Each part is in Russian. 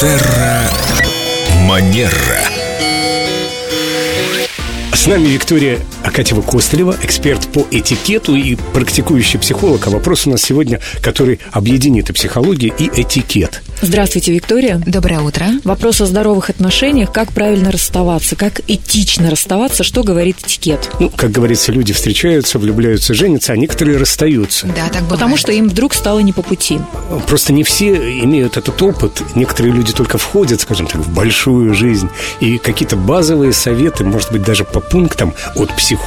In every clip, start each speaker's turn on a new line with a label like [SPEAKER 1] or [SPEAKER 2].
[SPEAKER 1] Терра Манера.
[SPEAKER 2] С нами Виктория Акатьева-Костылева, эксперт по этикету и практикующий психолог. А вопрос у нас сегодня, который объединит и психологию, и этикет.
[SPEAKER 3] Здравствуйте, Виктория.
[SPEAKER 4] Доброе утро.
[SPEAKER 3] Вопрос о здоровых отношениях. Как правильно расставаться? Как этично расставаться? Что говорит этикет?
[SPEAKER 2] Ну, как говорится, люди встречаются, влюбляются, женятся, а некоторые расстаются.
[SPEAKER 4] Да, так бывает.
[SPEAKER 3] Потому что им вдруг стало не по пути.
[SPEAKER 2] Просто не все имеют этот опыт. Некоторые люди только входят, скажем так, в большую жизнь. И какие-то базовые советы, может быть, даже по пунктам от психолога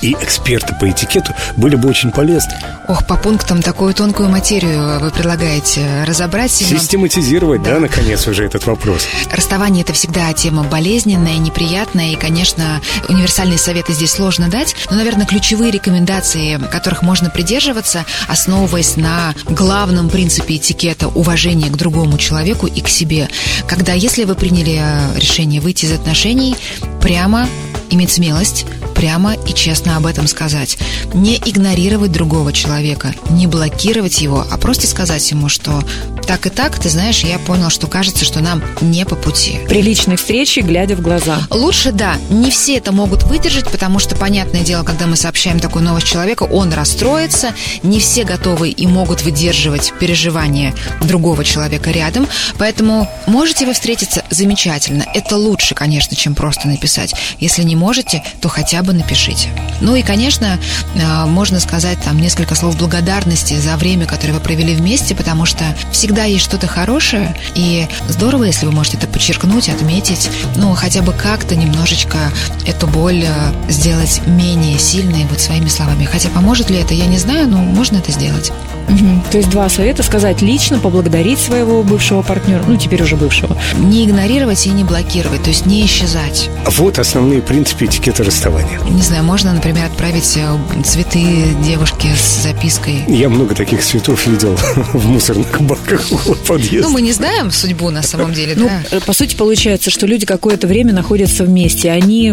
[SPEAKER 2] и эксперта по этикету были бы очень полезны.
[SPEAKER 4] Ох, по пунктам такую тонкую материю вы предлагаете разобрать, Семен.
[SPEAKER 2] Систематизировать, да. да, наконец, уже этот вопрос.
[SPEAKER 4] Расставание – это всегда тема болезненная, неприятная, и, конечно, универсальные советы здесь сложно дать, но, наверное, ключевые рекомендации, которых можно придерживаться, основываясь на главном принципе этикета – уважение к другому человеку и к себе. Когда, если вы приняли решение выйти из отношений, прямо иметь смелость прямо и честно об этом сказать. Не игнорировать другого человека, не блокировать его, а просто сказать ему, что так и так, ты знаешь, я понял, что кажется, что нам не по пути.
[SPEAKER 3] При личной встрече, глядя в глаза.
[SPEAKER 4] Лучше, да. Не все это могут выдержать, потому что, понятное дело, когда мы сообщаем такую новость человеку, он расстроится. Не все готовы и могут выдерживать переживания другого человека рядом. Поэтому можете вы встретиться замечательно. Это лучше, конечно, чем просто написать. Если не можете, то хотя бы напишите. Ну и, конечно, э, можно сказать там несколько слов благодарности за время, которое вы провели вместе, потому что всегда есть что-то хорошее, и здорово, если вы можете это подчеркнуть, отметить, ну, хотя бы как-то немножечко эту боль э, сделать менее сильной вот своими словами. Хотя поможет ли это, я не знаю, но можно это сделать.
[SPEAKER 3] Угу. То есть два совета сказать лично, поблагодарить своего бывшего партнера, ну теперь уже бывшего.
[SPEAKER 4] Не игнорировать и не блокировать, то есть не исчезать.
[SPEAKER 2] Вот основные принципы этикета расставания.
[SPEAKER 4] Не знаю, можно, например, отправить э, цветы девушке с запиской.
[SPEAKER 2] Я много таких цветов видел в мусорных баках подъезда.
[SPEAKER 4] Ну, мы не знаем судьбу на самом деле,
[SPEAKER 3] ну,
[SPEAKER 4] да?
[SPEAKER 3] Э, по сути, получается, что люди какое-то время находятся вместе. Они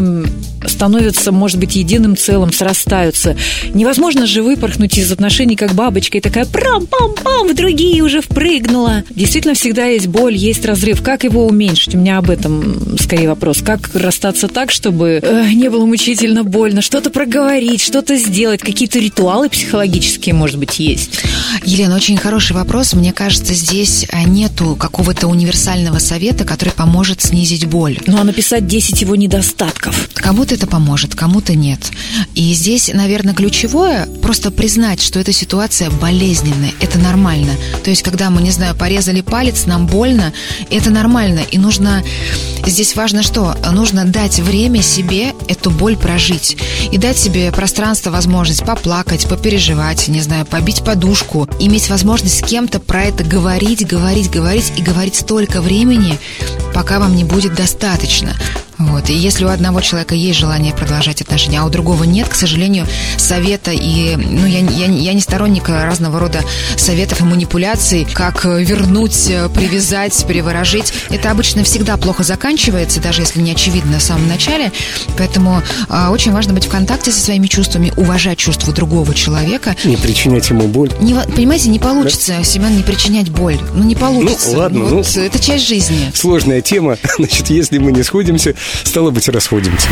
[SPEAKER 3] становятся, может быть, единым целым, срастаются. Невозможно же выпорхнуть из отношений как бабочка и такая прам-пам-пам, в другие уже впрыгнула. Действительно, всегда есть боль, есть разрыв. Как его уменьшить? У меня об этом скорее вопрос. Как расстаться так, чтобы э, не было мучительно больно? Что-то проговорить, что-то сделать? Какие-то ритуалы психологические, может быть, есть?
[SPEAKER 4] Елена, очень хороший вопрос. Мне кажется, здесь э, нету какого-то универсального совета, который поможет снизить боль.
[SPEAKER 3] Ну, а написать 10 его недостатков?
[SPEAKER 4] Кому-то это поможет, кому-то нет. И здесь, наверное, ключевое просто признать, что эта ситуация болезненная, это нормально. То есть, когда мы, не знаю, порезали палец, нам больно, это нормально. И нужно Здесь важно что? Нужно дать время себе эту боль прожить. И дать себе пространство, возможность поплакать, попереживать, не знаю, побить подушку. Иметь возможность с кем-то про это говорить, говорить, говорить и говорить столько времени, пока вам не будет достаточно. Вот. И если у одного человека есть желание продолжать отношения, а у другого нет, к сожалению, совета и... Ну, я, я, я не сторонник разного рода советов и манипуляций, как вернуть, привязать, переворожить. Это обычно всегда плохо заканчивается, даже если не очевидно в самом начале. Поэтому э, очень важно быть в контакте со своими чувствами, уважать чувства другого человека.
[SPEAKER 2] Не причинять ему боль.
[SPEAKER 4] Не, понимаете, не получится, да? Семен, не причинять боль. Ну, не получится.
[SPEAKER 2] Ну, ладно.
[SPEAKER 4] Вот,
[SPEAKER 2] ну,
[SPEAKER 4] это часть жизни.
[SPEAKER 2] Сложная тема. Значит, если мы не сходимся, Стало быть, расходимся.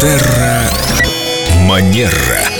[SPEAKER 1] Терра Манера.